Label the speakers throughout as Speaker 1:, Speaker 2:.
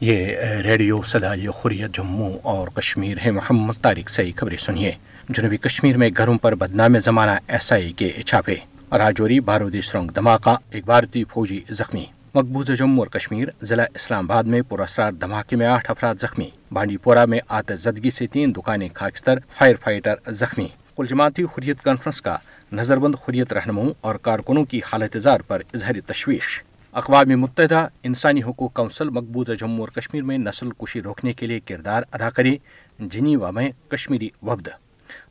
Speaker 1: یہ ریڈیو صدائی خوریت جموں اور کشمیر ہے۔ محمد طارق سے خبریں سنیے۔ جنوبی کشمیر میں گھروں پر بدنام زمانہ ایس آئی کے چھاپے۔ راجوری بارودی سرنگ دھماکہ، ایک بھارتی فوجی زخمی۔ مقبوضہ جموں اور کشمیر ضلع اسلام آباد میں پراسرار دھماکے میں آٹھ افراد زخمی۔ بانڈی پورہ میں آتش زدگی سے تین دکانیں خاکستر، فائر فائٹر زخمی۔ کل جماعتی حریت کانفرنس کا نظر بند حریت رہنماؤں اور کارکنوں کی حالت اظہار پر اظہار تشویش۔ اقوام متحدہ انسانی حقوق کونسل مقبوضہ جموں اور کشمیر میں نسل کشی روکنے کے لیے کردار ادا کرے جنیوا میں کشمیری وفد۔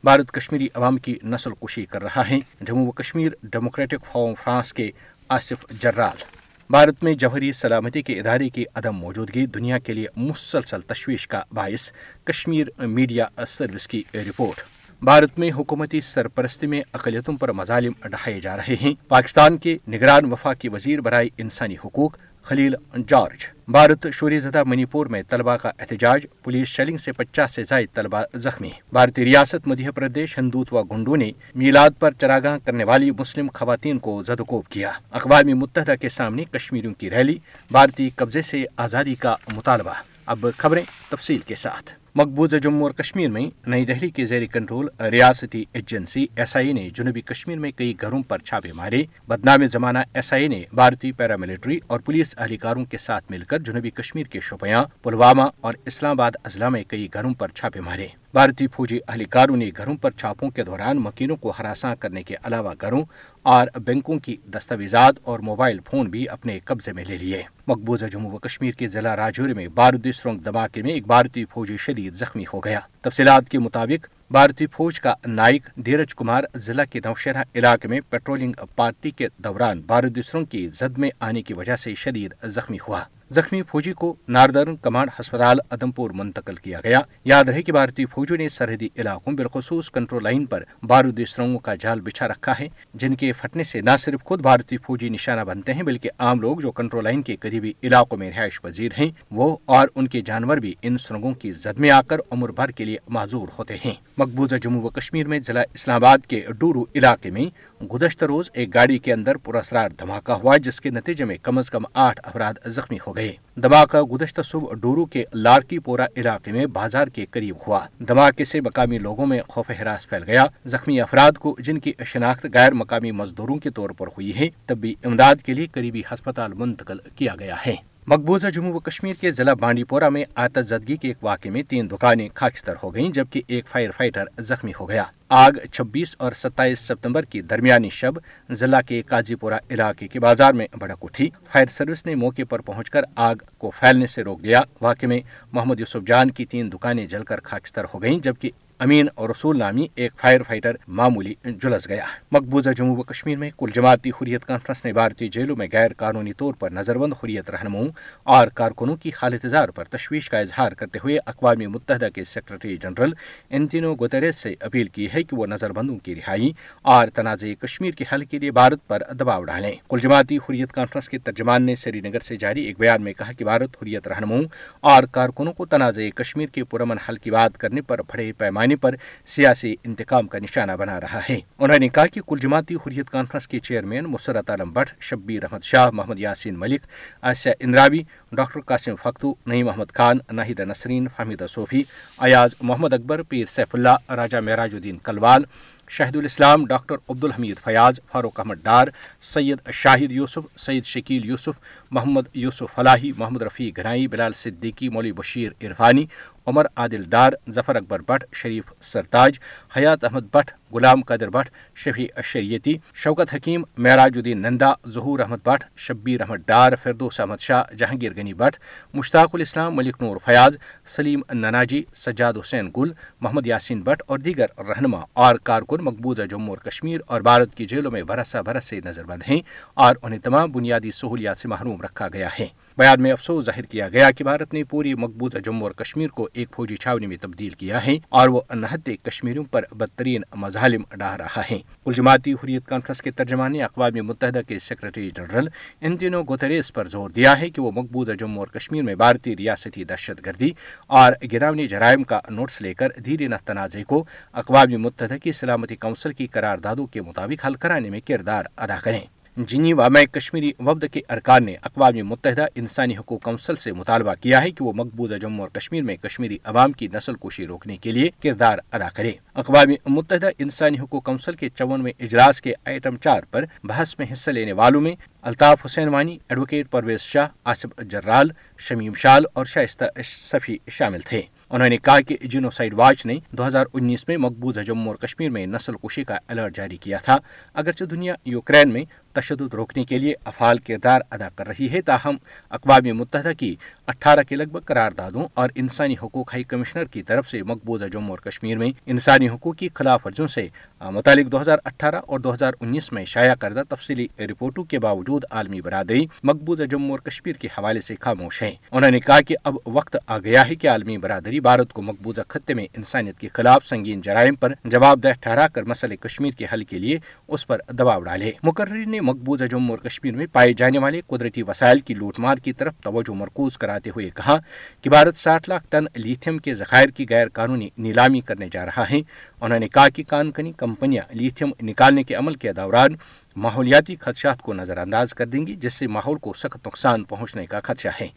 Speaker 1: بھارت کشمیری عوام کی نسل کشی کر رہا ہے۔ جموں و کشمیر ڈیموکریٹک فورم فرانس کے آصف جرال۔ بھارت میں جوہری سلامتی کے ادارے کی عدم موجودگی دنیا کے لیے مسلسل تشویش کا باعث کشمیر میڈیا سروس کی رپورٹ۔ بھارت میں حکومتی سرپرستی میں اقلیتوں پر مظالم ڈھائے جا رہے ہیں۔ پاکستان کے نگران وفاقی وزیر برائے انسانی حقوق خلیل جارج۔ بھارت شوری زدہ منی پور میں طلبہ کا احتجاج، پولیس شیلنگ سے پچاس سے زائد طلبہ زخمی۔ بھارتی ریاست مدھیہ پردیش ہندوتوا گنڈو نے میلاد پر چراگاہ کرنے والی مسلم خواتین کو زدوکوب کیا۔ اقوام متحدہ کے سامنے کشمیریوں کی ریلی، بھارتی قبضے سے آزادی کا مطالبہ۔ اب خبریں تفصیل کے ساتھ۔ مقبوضہ جموں اور کشمیر میں نئی دہلی کے زیر کنٹرول ریاستی ایجنسی ایس آئی اے نے جنوبی کشمیر میں کئی گھروں پر چھاپے مارے۔ بدنام زمانہ ایس آئی اے نے بھارتی پیراملٹری اور پولیس اہلکاروں کے ساتھ مل کر جنوبی کشمیر کے شوپیاں، پلوامہ اور اسلام آباد اضلاع میں کئی گھروں پر چھاپے مارے۔ بھارتی فوجی اہلکاروں نے گھروں پر چھاپوں کے دوران مکینوں کو ہراساں کرنے کے علاوہ گھروں اور بینکوں کی دستاویزات اور موبائل فون بھی اپنے قبضے میں لے لیے۔ مقبوضہ جموں و کشمیر کے ضلع راجوری میں بارودی سرنگ دھماکے میں ایک بھارتی فوجی شدید زخمی ہو گیا۔ تفصیلات کے مطابق، بھارتی فوج کا نائک دھیرج کمار ضلع کے نوشہرہ علاقے میں پیٹرولنگ پارٹی کے دوران بارودی سرنگ کی زد میں آنے کی وجہ سے شدید زخمی ہوا۔ زخمی فوجی کو ناردرن کمانڈ ہسپتال ادمپور منتقل کیا گیا۔ یاد رہے کہ بھارتی فوجوں نے سرحدی علاقوں بالخصوص کنٹرول لائن پر بارودی سرنگوں کا جال بچھا رکھا ہے، جن کے پھٹنے سے نہ صرف خود بھارتی فوجی نشانہ بنتے ہیں بلکہ عام لوگ جو کنٹرول لائن کے قریبی علاقوں میں رہائش پذیر ہیں، وہ اور ان کے جانور بھی ان سرنگوں کی زد میں آ کر عمر بھر کے لیے معذور ہوتے ہیں۔ مقبوضہ جموں و کشمیر میں ضلع اسلام آباد کے ڈورو علاقے میں گزشتہ روز ایک گاڑی کے اندر پراسرار دھماکہ ہوا جس کے نتیجے میں کم از کم آٹھ افراد زخمی ہو گئے۔ دھماکہ گزشتہ صبح ڈورو کے لارکی پورا علاقے میں بازار کے قریب ہوا۔ دھماکے سے مقامی لوگوں میں خوف ہراس پھیل گیا۔ زخمی افراد کو جن کی شناخت غیر مقامی مزدوروں کے طور پر ہوئی ہے طبی امداد کے لیے قریبی ہسپتال منتقل کیا گیا ہے۔ مقبوضہ جموں و کشمیر کے ضلع بانڈی پورہ میں آتش زدگی کے ایک واقعے میں تین دکانیں خاکستر ہو گئیں، جبکہ ایک فائر فائٹر زخمی ہو گیا۔ آگ چھبیس اور ستائیس ستمبر کی درمیانی شب ضلع کے قاضی پورہ علاقے کے بازار میں بڑک اٹھی۔ فائر سروس نے موقع پر پہنچ کر آگ کو پھیلنے سے روک دیا۔ واقعے میں محمد یوسف جان کی تین دکانیں جل کر خاکستر ہو گئیں، جبکہ امین اور رسول نامی ایک فائر فائٹر معمولی جلس گیا۔ مقبوضہ جموں و کشمیر میں کل جماعتی حریت کانفرنس نے بھارتی جیلوں میں غیر قانونی طور پر نظر بند حریت رہنماؤں اور کارکنوں کی حالت اظہار پر تشویش کا اظہار کرتے ہوئے اقوام متحدہ کے سیکرٹری جنرل انتینو گوتریس سے اپیل کی ہے کہ وہ نظر بندوں کی رہائی اور تنازع کشمیر کے حل کے لیے بھارت پر دباؤ ڈالیں۔ کل جماعتی حریت کانفرنس کے ترجمان نے سری نگر سے جاری ایک بیان میں کہا کہ بھارت حریت رہنماؤں اور کارکنوں کو تنازع کشمیر کے پرامن حل کی بات کرنے پر بڑے پیمانے یعنی پر سیاسی انتقام کا نشانہ بنا رہا ہے۔ انہوں نے کہا کہ کل جماعتی حریت کانفرنس کے chairman Masarrat Alam Bhat, Shabir Ahmad Shah, Mohammad Yasin Malik Asiya Andrabi doctor Qasim Fakhtoo Naeem Mohammad Khan Nahida Nasreen Fahmeeda Sofi, Ayaz Mohammad Akbar, Peer Saifullah, Raja Merajuddin Kalwal Shahid-ul-Islam doctor Abdul Hamid Fayaz, Farooq Ahmad Dar, Syed Shahid Yousuf, Syed Shakeel Yousuf, Mohammad Yousuf Falahi, Mohammad Rafi Ghanai, Bilal Siddiqui Maulvi Bashir Irfani, Umar Adil Dar, Zafar Akbar Bhat, Sharif Sartaj, Hayat Ahmad Bhat Ghulam Qadir but, شفیع شریعتی شوکت حکیم، معراج الدین نندا، ظہور احمد بٹ، شبیر احمد ڈار، فردوس احمد شاہ، جہانگیر غنی بٹ، مشتاق الاسلام، ملک نور فیاض، سلیم نناجی سجاد حسین گل، محمد یاسین بٹ اور دیگر رہنما اور کارکن مقبوضہ جموں اور کشمیر اور بھارت کی جیلوں میں برسہ برس سے نظر بند ہیں اور انہیں تمام بنیادی سہولیات سے محروم رکھا گیا ہے۔ بیان میں افسوس ظاہر کیا گیا کہ بھارت نے پوری مقبوضہ جموں اور کشمیر کو ایک فوجی چھاونی میں تبدیل کیا ہے اور وہ انہتے کشمیریوں پر بدترین مظالم ڈھا رہا ہے۔ کل جماعتی حریت کانفرنس کے ترجمان نے اقوام متحدہ کے سیکرٹری جنرل انتینو گوتریس پر زور دیا ہے کہ وہ مقبوضہ جموں اور کشمیر میں بھارتی ریاستی دہشت گردی اور گراونی جرائم کا نوٹس لے کر دھیرے نہ تنازع کو اقوام متحدہ کی سلامتی کونسل کی قراردادوں کے مطابق حل کرانے میں کردار ادا کریں۔ جنی وام کشمیری وفد کے ارکان نے اقوام متحدہ انسانی حقوق کونسل سے مطالبہ کیا ہے کہ وہ مقبوضہ جموں اور کشمیر میں کشمیری عوام کی نسل کشی روکنے کے لیے کردار ادا کرے اقوام متحدہ انسانی حقوق کونسل کے چونویں اجلاس کے آئٹم چار پر بحث میں حصہ لینے والوں میں الطاف حسین وانی ایڈوکیٹ پرویز شاہ، آصف جرال، شمیم شال اور شائستہ صفی شامل تھے۔ انہوں نے کہا کہ جینوسائڈ واچ نے دو ہزار انیس میں مقبوضہ جموں اور کشمیر میں نسل کشی کا الرٹ جاری کیا تھا۔ اگرچہ دنیا یوکرین میں تشدد روکنے کے لیے افعال کردار ادا کر رہی ہے، تاہم اقوام متحدہ کی اٹھارہ کے لگ بھگ قراردادوں اور انسانی حقوق ہائی کمشنر کی طرف سے مقبوضہ جموں اور کشمیر میں انسانی حقوق کی خلاف ورزیوں سے متعلق دو ہزار اٹھارہ اور دو ہزار انیس میں شائع کردہ تفصیلی رپورٹوں کے باوجود عالمی برادری مقبوضہ جموں اور کشمیر کے حوالے سے خاموش ہے انہوں نے کہا کہ اب وقت آ گیا ہے کہ عالمی برادری بھارت کو مقبوضہ خطے میں انسانیت کے خلاف سنگین جرائم پر جواب دہ ٹھہرا کر مسئلہ کشمیر کے حل کے لیے اس پر دباؤ ڈالے۔ مقرری نے مقبوضہ جموں اور کشمیر میں پائے جانے والے قدرتی وسائل کی لوٹ مار کی طرف توجہ مرکوز کراتے ہوئے کہا کہ بھارت ساٹھ لاکھ ٹن لیتھیم کے ذخائر کی غیر قانونی نیلامی کرنے جا رہا ہے۔ انہوں نے کہا کہ کان کنی کمپنیاں لیتھیم نکالنے کے عمل کے دوران ماحولیاتی خدشات کو نظر انداز کر دیں گی، جس سے ماحول کو سخت نقصان پہنچنے کا خدشہ ہے۔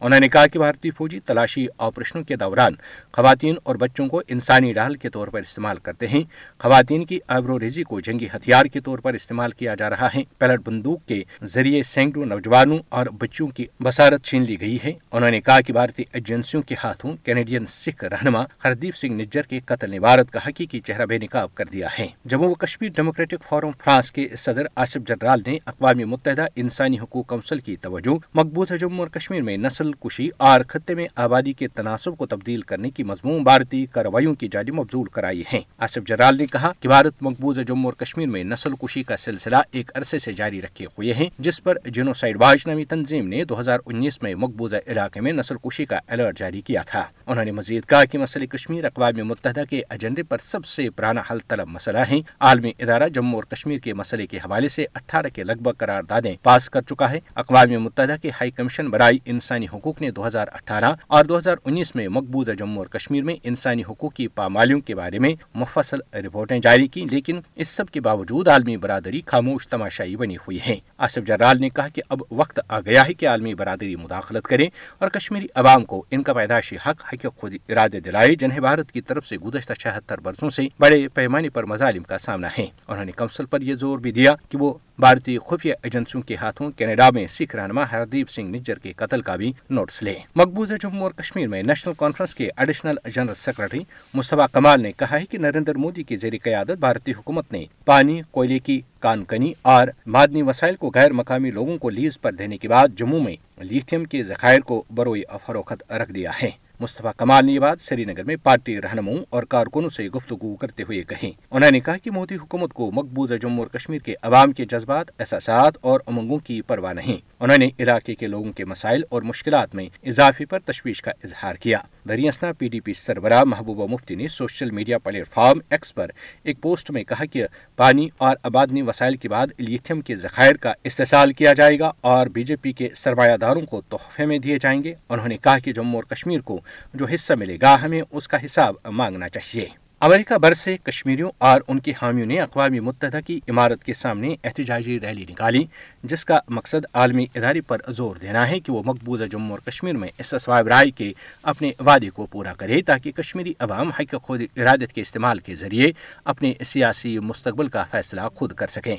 Speaker 1: انہوں نے کہا کہ بھارتی فوجی تلاشی آپریشنوں کے دوران خواتین اور بچوں کو انسانی ڈال کے طور پر استعمال کرتے ہیں۔ خواتین کی آبرو ریزی کو جنگی ہتھیار کے طور پر استعمال کیا جا رہا ہے۔ پیلٹ بندوق کے ذریعے سینکڑوں نوجوانوں اور بچوں کی بسارت چھین لی گئی ہے۔ انہوں نے کہا کہ بھارتی ایجنسیوں کے ہاتھوں کینیڈین سکھ رہنما ہردیپ سنگھ نجر کے قتل نے بھارت کا حقیقی چہرہ بے نقاب کر دیا ہے۔ جموں و کشمیر ڈیموکریٹک فورم فرانس کے صدر آصف جرال نے اقوام متحدہ انسانی حقوق کونسل کی توجہ، مقبوضہ جموں اور کشمیر میں نسل نسل کشی اور خطے میں آبادی کے تناسب کو تبدیل کرنے کی مضمون بھارتی کارروائیوں کی جانب مبزول کرائی ہے۔ آصف جرال نے کہا کہ بھارت مقبوضہ جموں اور کشمیر میں نسل کشی کا سلسلہ ایک عرصے سے جاری رکھے ہوئے ہیں، جس پر جنوسائڈ واچ نامی تنظیم نے دو ہزار انیس میں مقبوضہ علاقے میں نسل کشی کا الرٹ جاری کیا تھا۔ انہوں نے مزید کہا کہ مسئلہ کشمیر اقوام متحدہ کے ایجنڈے پر سب سے پرانا حل طلب مسئلہ ہے عالمی ادارہ جموں اور کشمیر کے مسئلے کے حوالے سے اٹھارہ کے لگ بھگ قرار دادیں پاس کر چکا ہے۔ اقوام متحدہ کے ہائی کمیشن برائے انسانی حقوق نے دو ہزار اٹھارہ اور دو ہزار انیس میں مقبوضہ جموں اور کشمیر میں انسانی حقوق کی پامالیوں کے بارے میں مفصل رپورٹیں جاری کی لیکن اس سب کے باوجود عالمی برادری خاموش تماشائی بنی ہوئی ہے۔ آصف جرال نے کہا کہ اب وقت آ گیا ہے کہ عالمی برادری مداخلت کرے اور کشمیری عوام کو ان کا پیدائشی حق حق خود ارادے دلائے جنہیں بھارت کی طرف سے گزشتہ چھہتر برسوں سے بڑے پیمانے پر مظالم کا سامنا ہے۔ انہوں نے کونسل پر یہ زور بھی دیا کہ وہ بھارتی خفیہ ایجنسیوں کے ہاتھوں کینیڈا میں سکھ رہنما ہردیپ سنگھ نجر کے قتل کا بھی نوٹس لے۔ مقبوضہ جموں اور کشمیر میں نیشنل کانفرنس کے additional general secretary Mustafa Kamal نے کہا ہے کہ نریندر مودی کی زیر قیادت بھارتی حکومت نے پانی، کوئلے کی کان کنی اور معدنی وسائل کو غیر مقامی لوگوں کو لیز پر دینے کے بعد جموں میں لیتھیم کے ذخائر کو بروئی فروخت رکھ دیا ہے۔ مصطفیٰ کمال نے یہ بات سری نگر میں پارٹی رہنماؤں اور کارکنوں سے گفتگو کرتے ہوئے کہی۔ انہوں نے کہا کہ مودی حکومت کو مقبوضہ جموں اور کشمیر کے عوام کے جذبات، احساسات اور امنگوں کی پرواہ نہیں۔ انہوں نے علاقے کے لوگوں کے مسائل اور مشکلات میں اضافے پر تشویش کا اظہار کیا۔ دریاسنا پی ڈی پی سربراہ محبوبہ مفتی نے social media platform X پر ایک پوسٹ میں کہا کہ پانی اور آبادنی وسائل کے بعد لیتھیم کے ذخائر کا استحصال کیا جائے گا اور بی جے پی کے سرمایہ داروں کو تحفے میں دیے جائیں گے۔ انہوں نے کہا کہ جموں اور کشمیر کو جو حصہ ملے گا، ہمیں اس کا حساب مانگنا چاہیے۔ امریکہ بھر سے کشمیریوں اور ان کے حامیوں نے اقوام متحدہ کی عمارت کے سامنے احتجاجی ریلی نکالی، جس کا مقصد عالمی ادارے پر زور دینا ہے کہ وہ مقبوضہ جموں اور کشمیر میں اس اسواب رائے کے اپنے وعدے کو پورا کرے تاکہ کشمیری عوام حق خود ارادت کے استعمال کے ذریعے اپنے سیاسی مستقبل کا فیصلہ خود کر سکیں۔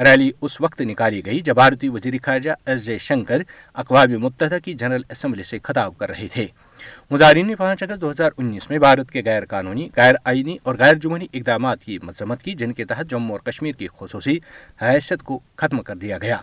Speaker 1: ریلی اس وقت نکالی گئی جب بھارتی وزیر خارجہ ایس جے شنکر اقوام متحدہ کی جنرل اسمبلی سے خطاب کر رہے تھے۔ مظاہرین نے پانچ اگست دو ہزار انیس میں بھارت کے غیر قانونی، غیر آئینی اور غیر جمہوری اقدامات کی مذمت کی، جن کے تحت جموں اور کشمیر کی خصوصی حیثیت کو ختم کر دیا گیا۔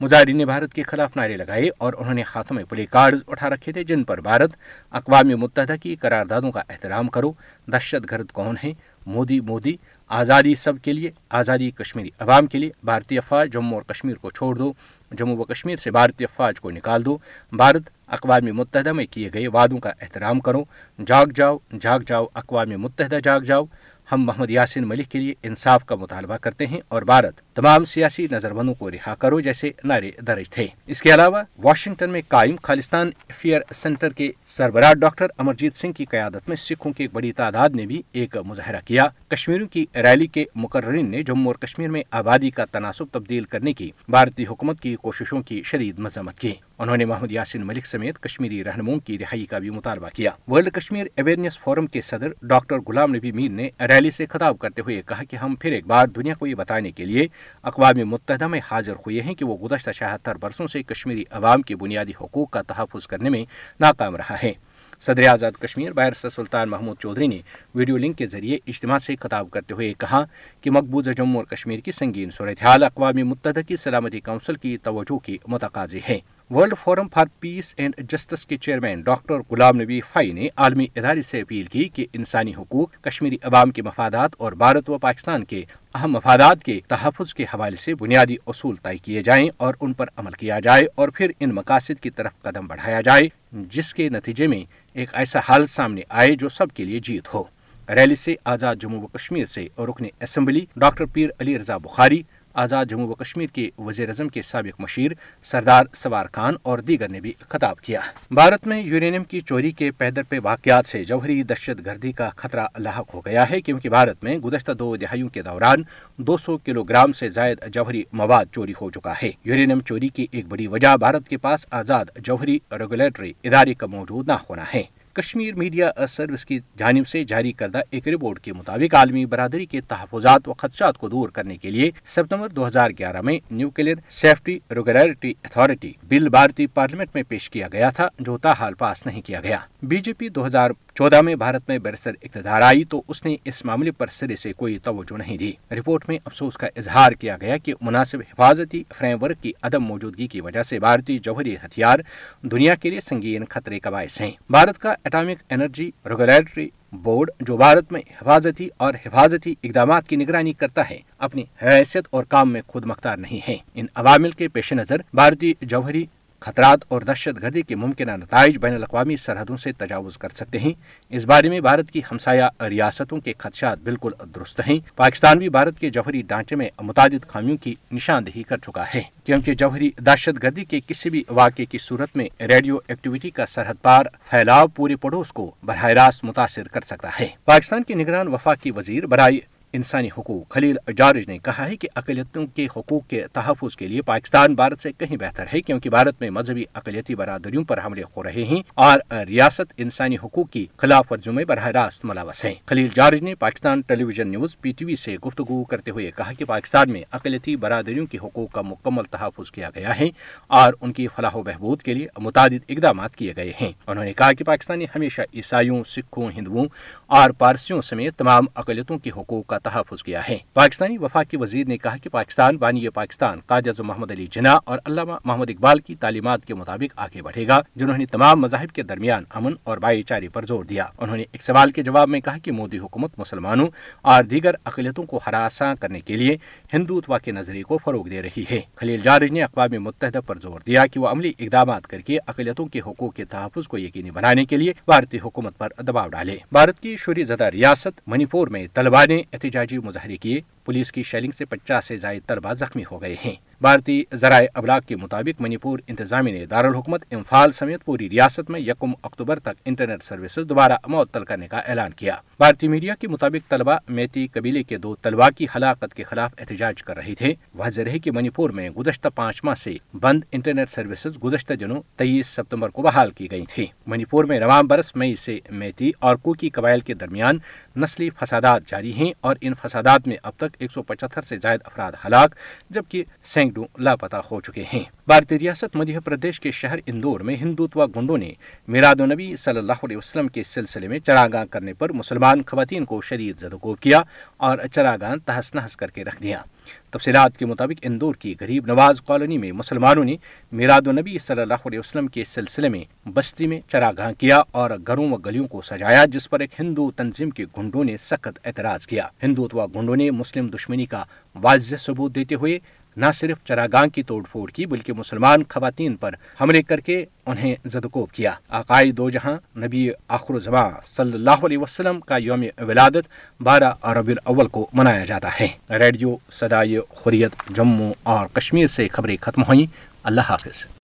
Speaker 1: مظاہرین نے بھارت کے خلاف نعرے لگائے اور انہوں نے ہاتھوں میں پلے کارڈز اٹھا رکھے تھے، جن پر بھارت اقوام متحدہ کی قراردادوں کا احترام کرو، دہشت گرد کون ہے مودی مودی، آزادی سب کے لیے، آزادی کشمیری عوام کے لیے، بھارتی افواج جموں اور کشمیر کو چھوڑ دو، جموں و کشمیر سے بھارتی افواج کو نکال دو، بھارت اقوام متحدہ میں کیے گئے وعدوں کا احترام کرو۔ جاگ جاؤ جاگ جاؤ، اقوام متحدہ جاگ جاؤ۔ ہم محمد یاسین ملک کے لیے انصاف کا مطالبہ کرتے ہیں اور بھارت تمام سیاسی نظر بندوں کو رہا کرو جیسے نعرے درج تھے۔ اس کے علاوہ واشنگٹن میں قائم خالستان افیئر سینٹر کے سربراہ ڈاکٹر امرجیت سنگھ کی قیادت میں سکھوں کی ایک بڑی تعداد نے بھی ایک مظاہرہ کیا۔ کشمیریوں کی ریلی کے مقررین نے جموں اور کشمیر میں آبادی کا تناسب تبدیل کرنے کی بھارتی حکومت کی کوششوں کی شدید مذمت کی۔ انہوں نے محمد یاسین ملک سمیت کشمیری رہنماؤں کی رہائی کا بھی مطالبہ کیا۔ ورلڈ کشمیر اویئرنیس فورم کے صدر ڈاکٹر غلام نبی میر نے ریلی سے خطاب کرتے ہوئے کہا کہ ہم پھر ایک بار دنیا کو یہ بتانے کے لیے اقوام متحدہ میں حاضر ہوئے ہیں کہ وہ گزشتہ چھہتر برسوں سے کشمیری عوام کے بنیادی حقوق کا تحفظ کرنے میں ناکام رہا ہے۔ صدر آزاد کشمیر بحر سلطان محمود چودھری نے ویڈیو لنک کے ذریعے اجتماع سے خطاب کرتے ہوئے کہا کہ مقبوضہ جموں اور کشمیر کی سنگین صورتحال اقوام متحدہ کی سلامتی کونسل کی توجہ کی متقاضی ہے World Forum for Peace and Justice کے chairman doctor Ghulam Nabi five نے عالمی ادارے سے اپیل کی کہ انسانی حقوق، کشمیری عوام کے مفادات اور بھارت و پاکستان کے اہم مفادات کے تحفظ کے حوالے سے بنیادی اصول طے کیے جائیں اور ان پر عمل کیا جائے اور پھر ان مقاصد کی طرف قدم بڑھایا جائے، جس کے نتیجے میں ایک ایسا حال سامنے آئے جو سب کے لیے جیت ہو۔ ریلی سے آزاد جموں و کشمیر سے رکن اسمبلی ڈاکٹر پیر علی رضا بخاری آزاد جموں و کشمیر کے وزیر اعظم کے سابق مشیر سردار سوار خان اور دیگر نے بھی خطاب کیا۔ بھارت میں یورینیم کی چوری کے پیدر پہ واقعات سے جوہری دہشت گردی کا خطرہ لاحق ہو گیا ہے، کیونکہ بھارت میں گزشتہ دو دہائیوں کے دوران دو سو کلو گرام سے زائد جوہری مواد چوری ہو چکا ہے۔ یورینیم چوری کی ایک بڑی وجہ بھارت کے پاس آزاد جوہری ریگولیٹری ادارے کا موجود نہ ہونا ہے۔ کشمیر میڈیا سروس کی جانب سے جاری کردہ ایک رپورٹ کے مطابق عالمی برادری کے تحفظات و خدشات کو دور کرنے کے لیے ستمبر دو ہزار گیارہ میں nuclear safety regulatory authority bill بھارتی پارلیمنٹ میں پیش کیا گیا تھا، جو تاحال پاس نہیں کیا گیا۔ بی جے پی دو ہزار چودہ میں بھارت میں برسر اقتدار آئی تو اس نے اس معاملے پر سرے سے کوئی توجہ نہیں دی۔ رپورٹ میں افسوس کا اظہار کیا گیا کہ مناسب حفاظتی فریم ورک کی عدم موجودگی کی وجہ سے بھارتی جوہری ہتھیار دنیا کے لیے سنگین خطرے کا باعث ہیں۔ بھارت کا اٹامک انرجی ریگولیٹری بورڈ جو بھارت میں حفاظتی اور حفاظتی اقدامات کی نگرانی کرتا ہے، اپنی حیثیت اور کام میں خود مختار نہیں ہے۔ ان عوامل کے پیش نظر بھارتی جوہری خطرات اور دہشت گردی کے ممکنہ نتائج بین الاقوامی سرحدوں سے تجاوز کر سکتے ہیں۔ اس بارے میں بھارت کی ہمسایہ ریاستوں کے خدشات بالکل درست ہیں۔ پاکستان بھی بھارت کے جوہری ڈانچے میں متعدد خامیوں کی نشاندہی کر چکا ہے۔ کیونکہ جوہری دہشت گردی کے کسی بھی واقعے کی صورت میں ریڈیو ایکٹیویٹی کا سرحد پار پھیلاؤ پورے پڑوس کو براہ راست متاثر کر سکتا ہے۔ پاکستان کے نگران وفاقی وزیر برائے انسانی حقوق۔ خلیل جارج نے کہا ہے کہ اقلیتوں کے حقوق کے تحفظ کے لیے پاکستان بھارت سے کہیں بہتر ہے، کیونکہ بھارت میں مذہبی اقلیتی برادریوں پر حملے ہو رہے ہیں اور ریاست انسانی حقوق کی خلاف ورزیوں میں براہ راست ملوث ہیں۔ خلیل جارج نے Pakistan television news P T V سے گفتگو کرتے ہوئے کہا کہ پاکستان میں اقلیتی برادریوں کے حقوق کا مکمل تحفظ کیا گیا ہے اور ان کی فلاح و بہبود کے لیے متعدد اقدامات کیے گئے ہیں۔ انہوں نے کہا کہ پاکستان نے ہمیشہ عیسائیوں، سکھوں، ہندوؤں اور پارسیوں سمیت تمام اقلیتوں کے حقوق کا تحفظ کیا ہے۔ پاکستانی وفاقی وزیر نے کہا کہ پاکستان، بانی پاکستان قائد محمد علی جناح اور علامہ محمد اقبال کی تعلیمات کے مطابق آگے بڑھے گا، جنہوں نے تمام مذاہب کے درمیان امن اور بھائی چارے پر زور دیا۔ انہوں نے ایک سوال کے جواب میں کہا کہ مودی حکومت مسلمانوں اور دیگر اقلیتوں کو ہراساں کرنے کے لیے ہندوتوا کے نظریے کو فروغ دے رہی ہے۔ خلیل جارج نے اقوام متحدہ پر زور دیا کہ وہ عملی اقدامات کر کے اقلیتوں کے حقوق کے تحفظ کو یقینی بنانے کے لیے بھارتی حکومت پر دباؤ ڈالے۔ بھارت کی شوری زدہ ریاست منی پور میں طلبا نے احتجاجی مظاہرے کیے، پولیس کی شیلنگ سے پچاس سے زائد طلبہ زخمی ہو گئے ہیں۔ بھارتی ذرائع ابلاغ کے مطابق منی پور انتظامیہ نے دارالحکومت امفال سمیت پوری ریاست میں یکم اکتوبر تک انٹرنیٹ سروسز دوبارہ معطل کرنے کا اعلان کیا۔ بھارتی میڈیا کے مطابق طلبہ میتی قبیلے کے دو طلبا کی ہلاکت کے خلاف احتجاج کر رہے تھے۔ واضح رہے کہ منی پور میں گزشتہ پانچ ماہ سے بند انٹرنیٹ سروسز گزشتہ دنوں تیئیس ستمبر کو بحال کی گئی تھی منی پور میں رواں برس مئی سے میتی اور کوکی قبائل کے درمیان نسلی فسادات جاری ہیں اور ان فسادات میں اب تک ایک سو پچہتر سے زائد افراد ہلاک، جبکہ
Speaker 2: مینگڈو لاپتہ ہو چکے ہیں۔ بھارتی ریاست مدھیہ پردیش کے شہر اندور میں ہندوتوا گنڈوں نے میراد النبی صلی اللہ علیہ وسلم کے سلسلے میں چراغاں کرنے پر مسلمان خواتین کو شدید زدوکوب کیا اور چراغاں تہس نہس کر کے رکھ دیا۔ تفصیلات کے مطابق اندور کی غریب نواز کالونی میں مسلمانوں نے میراد النبی صلی اللہ علیہ وسلم کے سلسلے میں بستی میں چراگاہ کیا اور گھروں و گلیوں کو سجایا، جس پر ایک ہندو تنظیم کے گنڈوں نے سخت اعتراض کیا۔ ہندوتوا گنڈوں نے مسلم دشمنی کا واضح ثبوت دیتے ہوئے نہ صرف چراگاہ کی توڑ پھوڑ کی بلکہ مسلمان خواتین پر حملے کر کے انہیں زدکوب کیا۔ عقائد دو جہاں نبی آخر زماں صلی اللہ علیہ وسلم کا یوم ولادت بارہ ربی الاول کو منایا جاتا ہے۔ ریڈیو سدائے خوریت جموں اور کشمیر سے خبریں ختم ہوئیں۔ اللہ حافظ۔